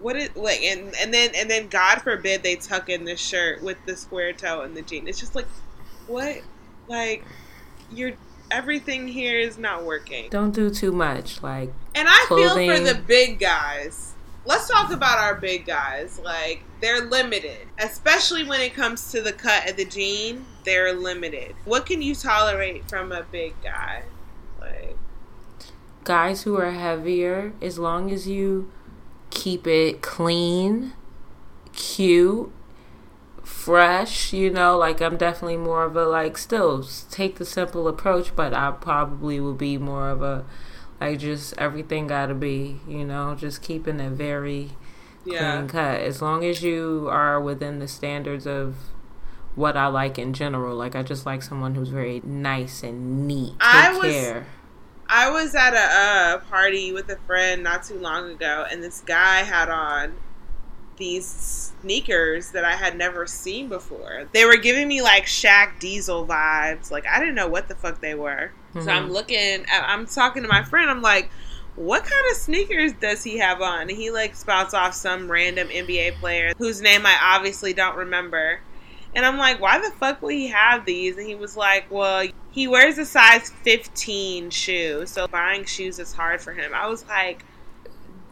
What is like? And and then and then God forbid they tuck in the shirt with the square toe and the jean. It's just like, what? Like, you're everything here is not working. don't do too much. Like And I feel for the big guys. Let's talk about our big guys. Like they're limited, especially when it comes to the cut of the jean. They're limited. What can you tolerate from a big guy? Like guys who are heavier, as long as you keep it clean, cute, fresh, you know, like I'm definitely more of a like still take the simple approach, but I probably will be more of a like just everything gotta be, you know, just keeping it very yeah, clean cut. As long as you are within the standards of what I like in general, like I just like someone who's very nice and neat. Take I was- care. I was at a uh, party with a friend not too long ago, and this guy had on these sneakers that I had never seen before. They were giving me like Shaq Diesel vibes. Like I didn't know what the fuck they were. So I'm Mhm. looking. I'm talking to my friend. I'm like, "What kind of sneakers does he have on?" And he like spouts off some random NBA player whose name I obviously don't remember. And I'm like, "Why the fuck would he have these?" And he was like, "Well, he wears a size 15 shoe, so buying shoes is hard for him." I was like,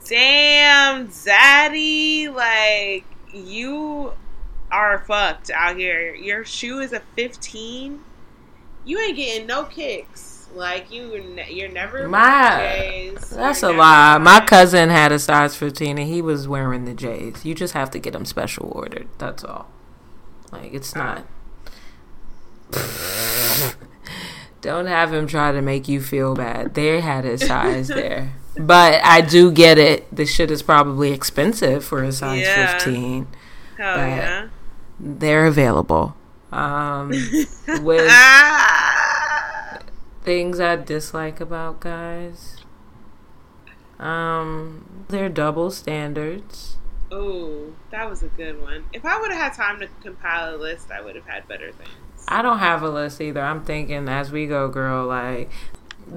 "Damn, Zaddy, like you are fucked out here. Your shoe is a 15. You ain't getting no kicks. Like you, you're never My- J's. That's You're a lie. My cousin had a size 15 and he was wearing the J's. You just have to get them special ordered. That's all. Like, it's not. Don't have him try to make you feel bad. They had his size <laughs> there. But I do get it. This shit is probably expensive for a size Yeah. 15. Hell but- yeah. They're available. Um, <laughs> with Ah! things I dislike about guys. Um, they're double standards. Ooh, that was a good one. If I would have had time to compile a list, I would have had better things. I don't have a list either. I'm thinking as we go, girl. Like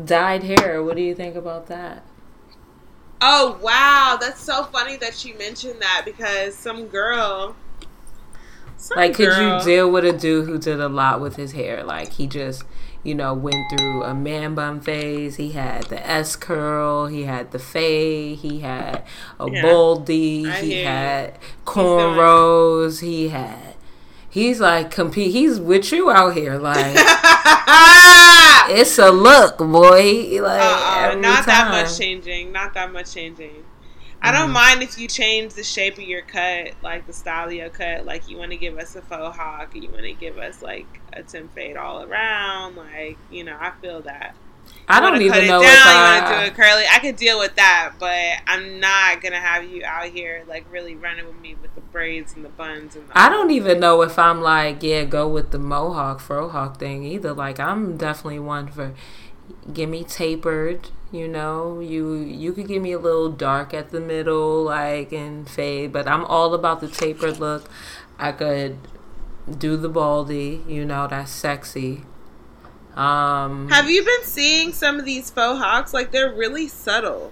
dyed hair. What do you think about that? Oh wow, that's so funny that you mentioned that because some girl, some Like, could you deal with a dude who did a lot with his hair? Like he just, you know, went through a man bun phase. He had the S curl. He had the fade. He had a Yeah. baldy. I He had cornrows. He had. He's like compete. He's with you out here. Like <laughs> it's a look, boy. Like uh-uh, every not that much changing. Not that much changing. I don't Mhm. mind if you change the shape of your cut, like the style of your cut. Like you want to give us a faux hawk, you want to give us like a Tim fade all around. Like you know, I feel that. I don't even know it if down, you want to do it curly. I could deal with that, but I'm not gonna have you out here like really running with me with the braids and the buns and. The I don't even know if I'm like, yeah, go with the mohawk, frohawk thing either. Like, I'm definitely one for give me tapered. You know, you you could give me a little dark at the middle, like and fade, but I'm all about the tapered look. I could do the baldy, you know, that's sexy. Um, Have you been seeing some of these faux hawks? Like they're really subtle.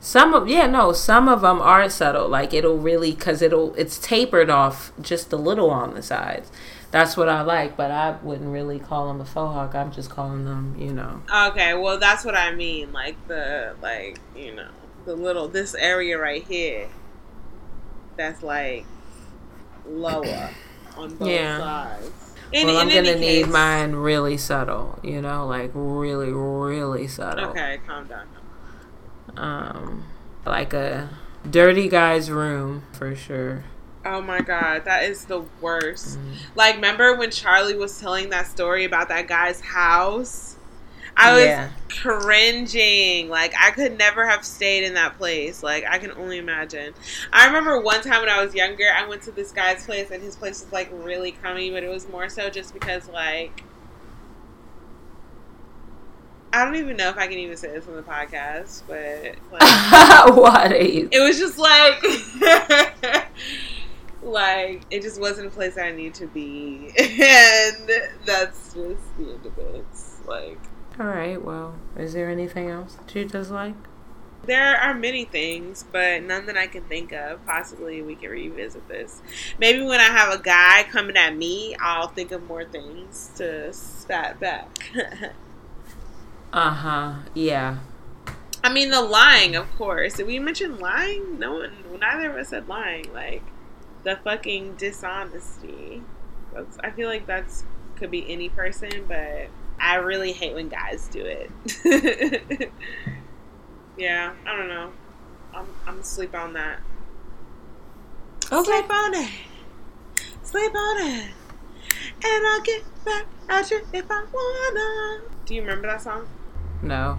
Some of yeah no some of them are subtle like it'll really because it'll it's tapered off just a little on the sides. That's what I like, but I wouldn't really call them a faux hawk. I'm just calling them you know. Okay, well that's what I mean. Like the like you know the little this area right here. That's like lower on both Yeah. sides. In, well, I'm gonna need case- mine really subtle, you know, like really, really subtle. Okay, calm down. Um, like a dirty guy's room for sure. Oh my god, that is the worst. Mm. Like, remember when Charlie was telling that story about that guy's house? I was Yeah. cringing. Like, I could never have stayed in that place. Like, I can only imagine. I remember one time when I was younger, I went to this guy's place, and his place was like really crummy, but it was more so just because, like, I don't even know if I can even say this on the podcast, but like, <laughs> what it was just like <laughs> like it just wasn't a place I need to be <laughs> and that's just the end of it like All right. Well, is there anything else that you dislike? there are many things but none that I can think of possibly we can revisit this maybe when I have a guy coming at me I'll think of more things to spat back <laughs> Uh huh. Yeah. I mean the lying of course did we mention lying no one neither of us said lying like the fucking dishonesty. That's, I feel like that's could be any person, but I really hate when guys do it. <laughs> yeah, I don't know. I'm I'm asleep on that. Sleep on it. Sleep on it. And I'll get back at you if I wanna. Do you remember that song? No.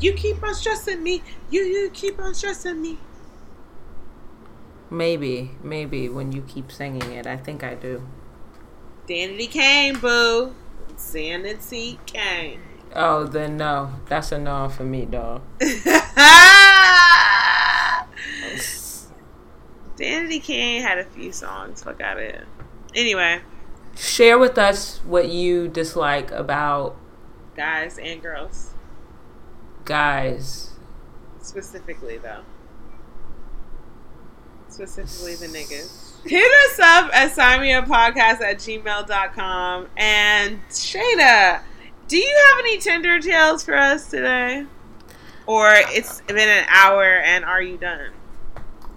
You keep on stressing me. You you keep on stressing me. Maybe. Maybe when you keep singing it, I think I do. Danity Kane, boo. Sanity came. Oh, then no. That's a no for me, dog. <laughs> Danity Kane had a few songs. Fuck out of it. Anyway, Share with us what you dislike about guys and girls. guys. Specifically, though. Specifically, the niggas. Hit us up at signmeupodcast at gmail.com. And Shayna, do you have any Tinder tales for us today? Or it's been an hour and are you done?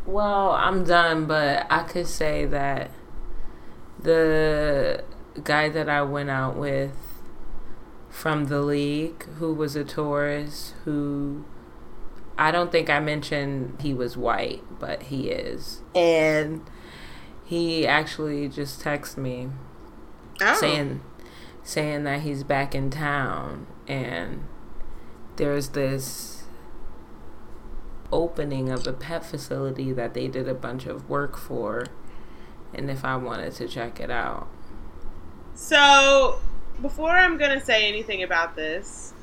Well, I'm done, but I could say that the guy that I went out with from the league, who was a Taurus, who I don't think I mentioned he was white, but he is. And he actually just texted me Oh. saying saying that he's back in town and there's this opening of a pet facility that they did a bunch of work for and if I wanted to check it out. So, before I'm going to say anything about this,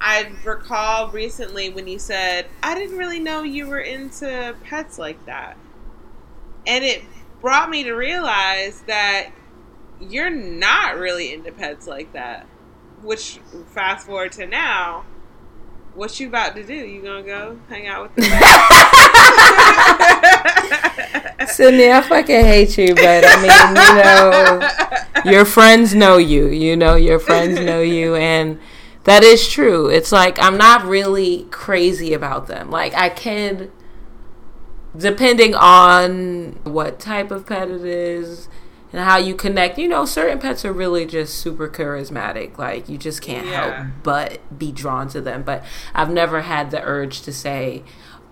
I recall recently when you said, I didn't really know you were into pets like that. And it brought me to realize that you're not really into pets like that. Which, fast forward to now, what you about to do? You gonna go hang out with the pets? <laughs> <laughs> Sydney, I fucking hate you, but I mean, you know, your friends know you. You know, your friends know you, and that is true. It's like I'm not really crazy about them. Like I can, depending on what type of pet it is and how you connect. You know, certain pets are really just super charismatic. Like you just can't Yeah. help but be drawn to them. But I've never had the urge to say.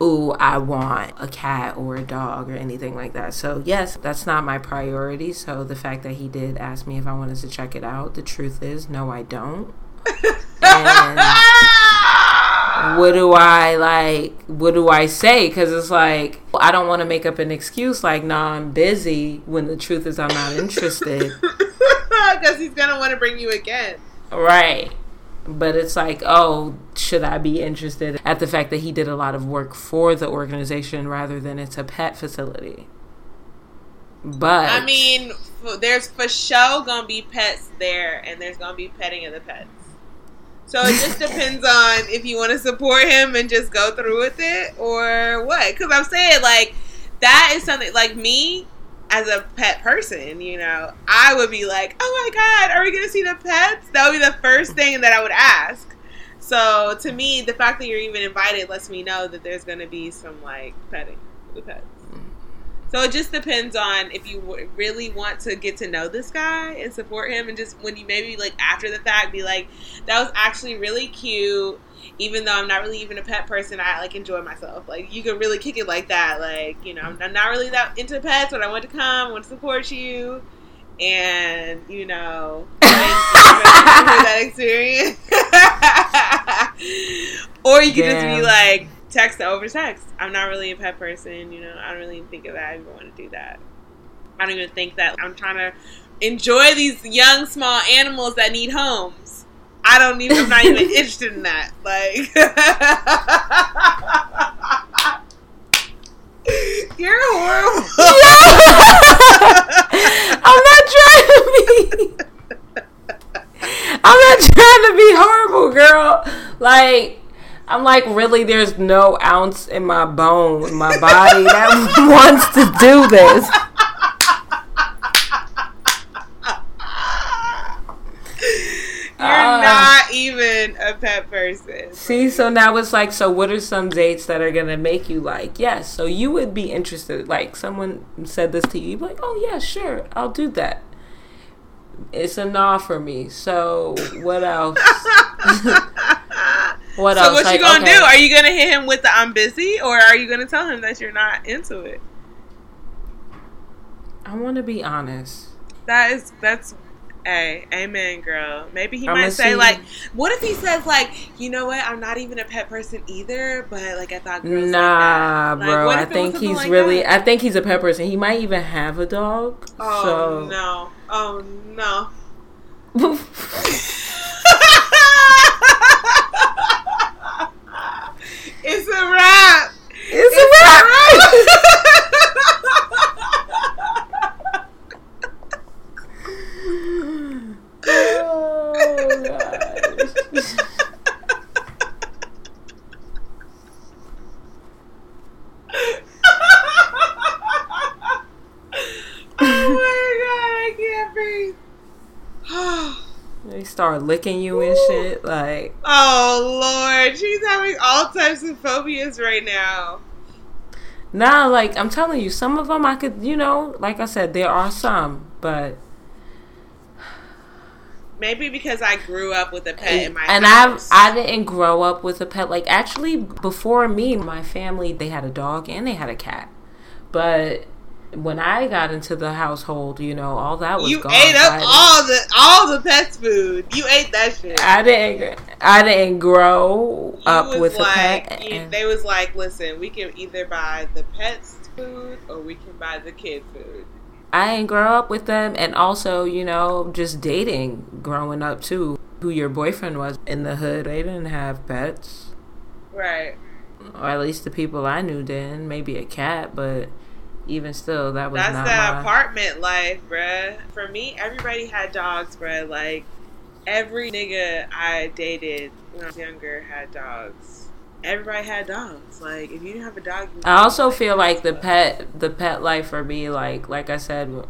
Ooh, I want a cat or a dog or anything like that. So, yes, that's not my priority. So, the fact that he did ask me if I wanted to check it out, the truth is, no, I don't. What do I like? What do I say? Because it's like I don't want to make up an excuse like, "Nah, I'm busy." When the truth is, I'm not interested. <laughs> Because he's gonna want to bring you again. right? But it's like, oh, should I be interested at the fact that he did a lot of work for the organization rather than it's a pet facility? But I mean, f- there's for sure gonna be pets there, and there's gonna be petting of the pets. So it just depends on if you want to support him and just go through with it or what. Because I'm saying like that is something like me as a pet person. You know, I would be like, oh my god, are we gonna see the pets? That would be the first thing that I would ask. So to me, the fact that you're even invited lets me know that there's gonna be some like petting with the pets. So it just depends on if you really want to get to know this guy and support him, and just when you maybe like after the fact be like, that was actually really cute. Even though I'm not really even a pet person, I like enjoy myself. Like you can really kick it like that. Like you know, I'm, I'm not really that into pets, but I want to come, I want to support you, and you know, <laughs> that experience. <laughs> or you can just be like, text over text. I'm not really a pet person, you know. I don't really even think of that. I don't even want to do that. I don't even think that I'm trying to enjoy these young small animals that need homes. I don't even. I'm not even <laughs> interested in that. Like, <laughs> you're horrible. <laughs> I'm not trying to be. I'm not trying to be horrible, girl. Like, I'm like, really, there's no ounce in my bone, in my body that <laughs> wants to do this. You're Ah. not even a pet person. See, so now it's like, so what are some dates that are gonna make you like, yes? So you would be interested, like someone said this to you, you'd be like, oh yeah, sure, I'll do that. It's a nah for me. So what else? <laughs> <laughs> what so else? what Like, you gonna okay. do? Are you gonna hit him with the "I'm busy" or are you gonna tell him that you're not into it? I want to be honest. That is that's a amen, girl. Maybe he I'ma might say see. like, what if he says like, you know what? I'm not even a pet person either, but like I thought girls Nah, like. Like, bro. I think he's like really. that? I think he's a pet person. He might even have a dog. Oh so. no! Oh no! <laughs> it's a wrap. it's a wrap. oh gosh. oh my god! I can't breathe. <sighs> <laughs> They start licking you and shit. Like, Oh Lord, she's having all types of phobias right now. nah, like I'm telling you, some of them I could, you know, like I said, there are some, but Maybe because I grew up with a pet in my and I've. I didn't grow up with a pet. Like actually, before me, my family they had a dog and they had a cat, but when I got into the household, you know, all that was you gone. ate up all the all the pets food. You ate that shit. I didn't. I didn't grow You up with a like, pet. and- they was like, listen, we can either buy the pets food or we can buy the kid food. I didn't grow up with them, and also, you know, just dating growing up too. Who your boyfriend was in the hood, they didn't have pets, Right. or at least the people I knew didn't. Maybe a cat, but even still, that was That's not that my. apartment life, bruh. For me, everybody had dogs, bruh. Like every nigga I dated when I was younger had dogs. Everybody had dogs. Like if you didn't have a dog, you I also feel like the pet, the pet life for me, like like I said,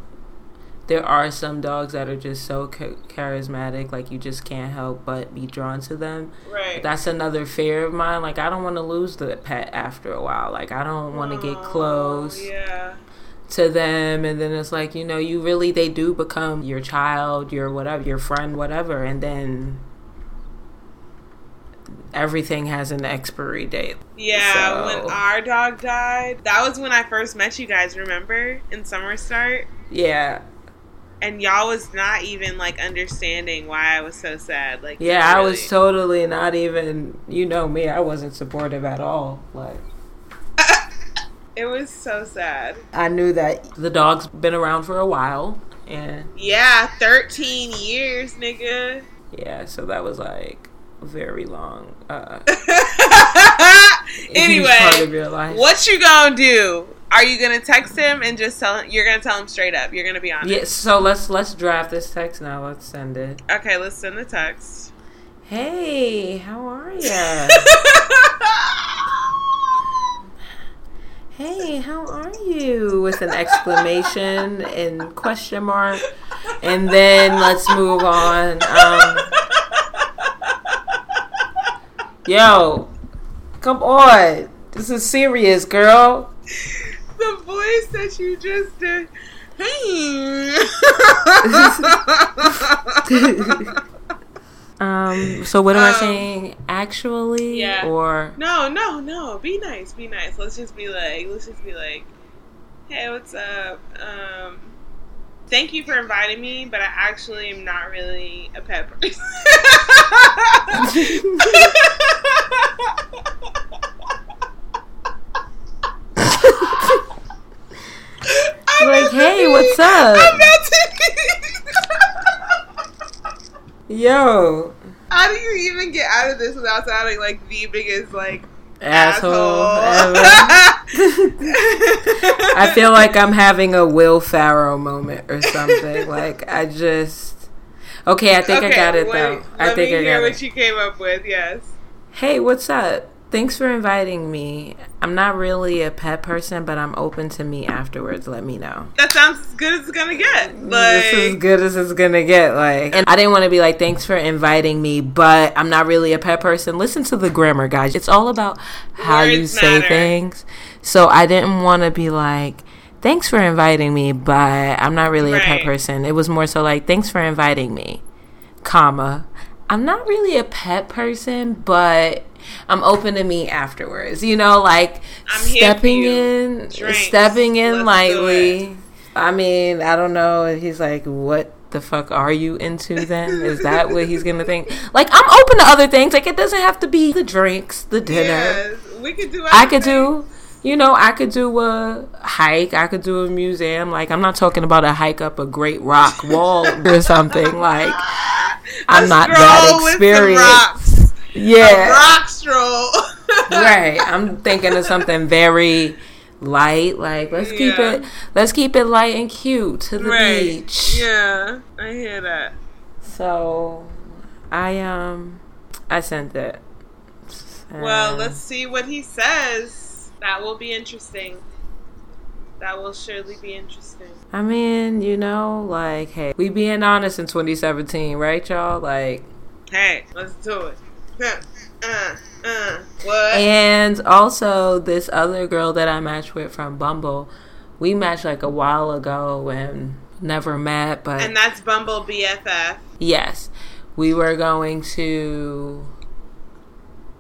there are some dogs that are just so charismatic, like you just can't help but be drawn to them. right. That's another fear of mine. Like I don't want to lose the pet after a while. Like I don't want to get Oh, close Yeah. to them, and then it's like you know, you really they do become your child, your whatever, your friend, whatever, and then everything has an expiry date. Yeah, So- when our dog died, that was when I first met you guys, remember? In Summer Start. Yeah, And y'all was not even like understanding why I was so sad. Like yeah, I was totally not even. You know me, I wasn't supportive at all. Like. <laughs> It was so sad. I knew that the dog's been around for a while, and Yeah, 13 years, nigga. yeah, so that was like very long. Uh, <laughs> anyway, part of your life. what you gonna do? Are you gonna text him and just tell him? You're gonna tell him straight up. You're gonna be honest. Yeah, so let's let's draft this text now. Let's send it. Okay, let's send the text. Hey, how are ya? <laughs> hey, how are you? With an exclamation and question mark, and then let's move on. Um, yo, come on, this is serious, girl. The voice that you just did. <laughs> Um, so what am I Um, saying? Actually, yeah. or no, no, no. Be nice. Be nice. Let's just be like. Let's just be like. Hey, what's up? Um, thank you for inviting me, but I actually am not really a pet person. <laughs> <laughs> I'm Like, hey, what's up? I'm not yo, How do you even get out of this without sounding like the biggest like asshole, asshole? ever. I feel like I'm having a Will Ferrell moment or something. <laughs> like I just okay. I think I got it wait, though. I let think me I hear got what it. you came up with. Yes. Hey, what's up? Thanks for inviting me. I'm not really a pet person, but I'm open to meet afterwards. Let me know. That sounds as good as it's gonna get. Like, this is good as it's gonna get. Like, and I didn't want to be like, thanks for inviting me, but I'm not really a pet person. Listen to the grammar, guys. It's all about how you Words say matter. things. So I didn't want to be like, thanks for inviting me, but I'm not really a pet person. It was more so like, thanks for inviting me, comma. I'm not really a pet person, but I'm open to meet afterwards. You know, like I'm stepping in, Drinks. stepping in Let's lightly. I mean, I don't know if he's like, what the fuck are you into then? Is that what he's gonna think? Like, I'm open to other things. Like, it doesn't have to be the drinks, the dinner. Yes, we could do. I could do, you know, I could do a hike. I could do a museum. Like, I'm not talking about a hike up a great rock wall or something. Like, I'm not that experienced. A Yeah, rock stroll. <laughs> right. I'm thinking of something very light. Like, let's keep it, let's keep it light and cute to the right. beach. Yeah, I hear that. So, I um, I sent it. Well, And- let's see what he says. That will be interesting. That will surely be interesting. I mean, you know, like, hey, we being honest in 2017, right, y'all? Like, Hey, let's do it. Uh, uh, what? and also this other girl that I matched with from Bumble, we matched like a while ago and never met, but and that's Bumble BFF. yes, we were going to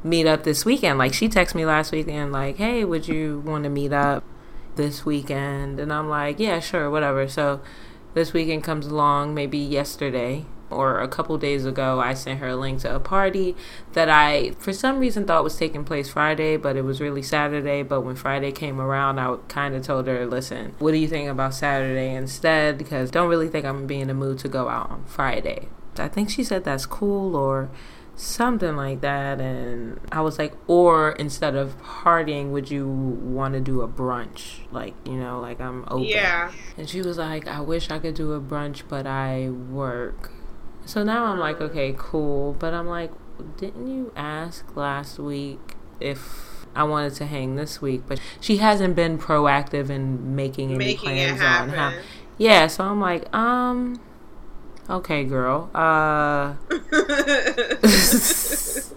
meet up this weekend. Like, she texted me last weekend, like, hey, would you want to meet up this weekend? And I'm like, yeah, sure, whatever. So this weekend comes along, maybe yesterday or a couple days ago, I sent her a link to a party that I, for some reason, thought was taking place Friday, but it was really Saturday. But when Friday came around, I kind of told her, listen, what do you think about Saturday instead? Because don't really think I'm gonna be in the mood to go out on Friday. I think she said that's cool or something like that. And I was like, or instead of partying, would you want to do a brunch? Like, you know, like I'm open. Yeah. And she was like, I wish I could do a brunch, but I work. So now I'm like, okay, cool. But I'm like, didn't you ask last week if I wanted to hang this week? But she hasn't been proactive in making any Making it plans on how. Yeah, so I'm like, um, okay, girl. Uh, <laughs>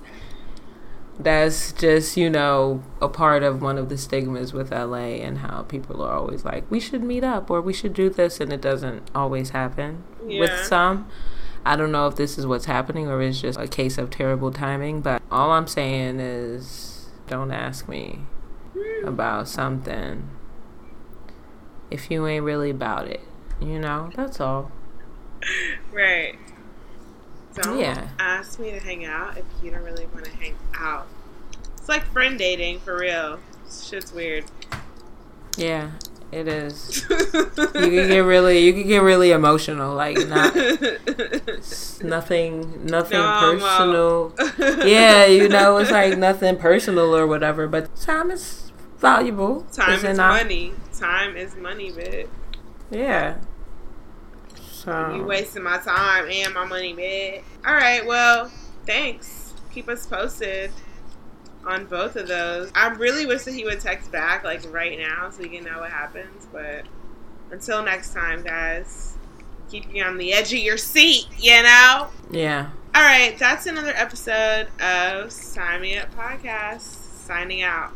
that's just you know a part of one of the stigmas with LA and how people are always like we should meet up or we should do this and it doesn't always happen. With some I don't know if this is what's happening or it's just a case of terrible timing but all I'm saying is don't ask me about something if you ain't really about it you know? That's all right. Don't Yeah. ask me to hang out if you don't really want to hang out. It's like friend dating for real. Shit's weird. yeah It is. <laughs> you can get really, you can get really emotional. Like not <laughs> nothing, nothing No, personal. <laughs> yeah, you know, it's like nothing personal or whatever. But time is valuable. Time is, money. Time is money, bitch. Yeah. So You oh. wasting my time and my money, bitch. All right, well, thanks. Keep us posted on both of those. I really wish that he would text back like right now so we can know what happens. But until next time, guys, keep you on the edge of your seat. You know. yeah. All right, that's another episode of Sign Me Up Podcast. Signing out.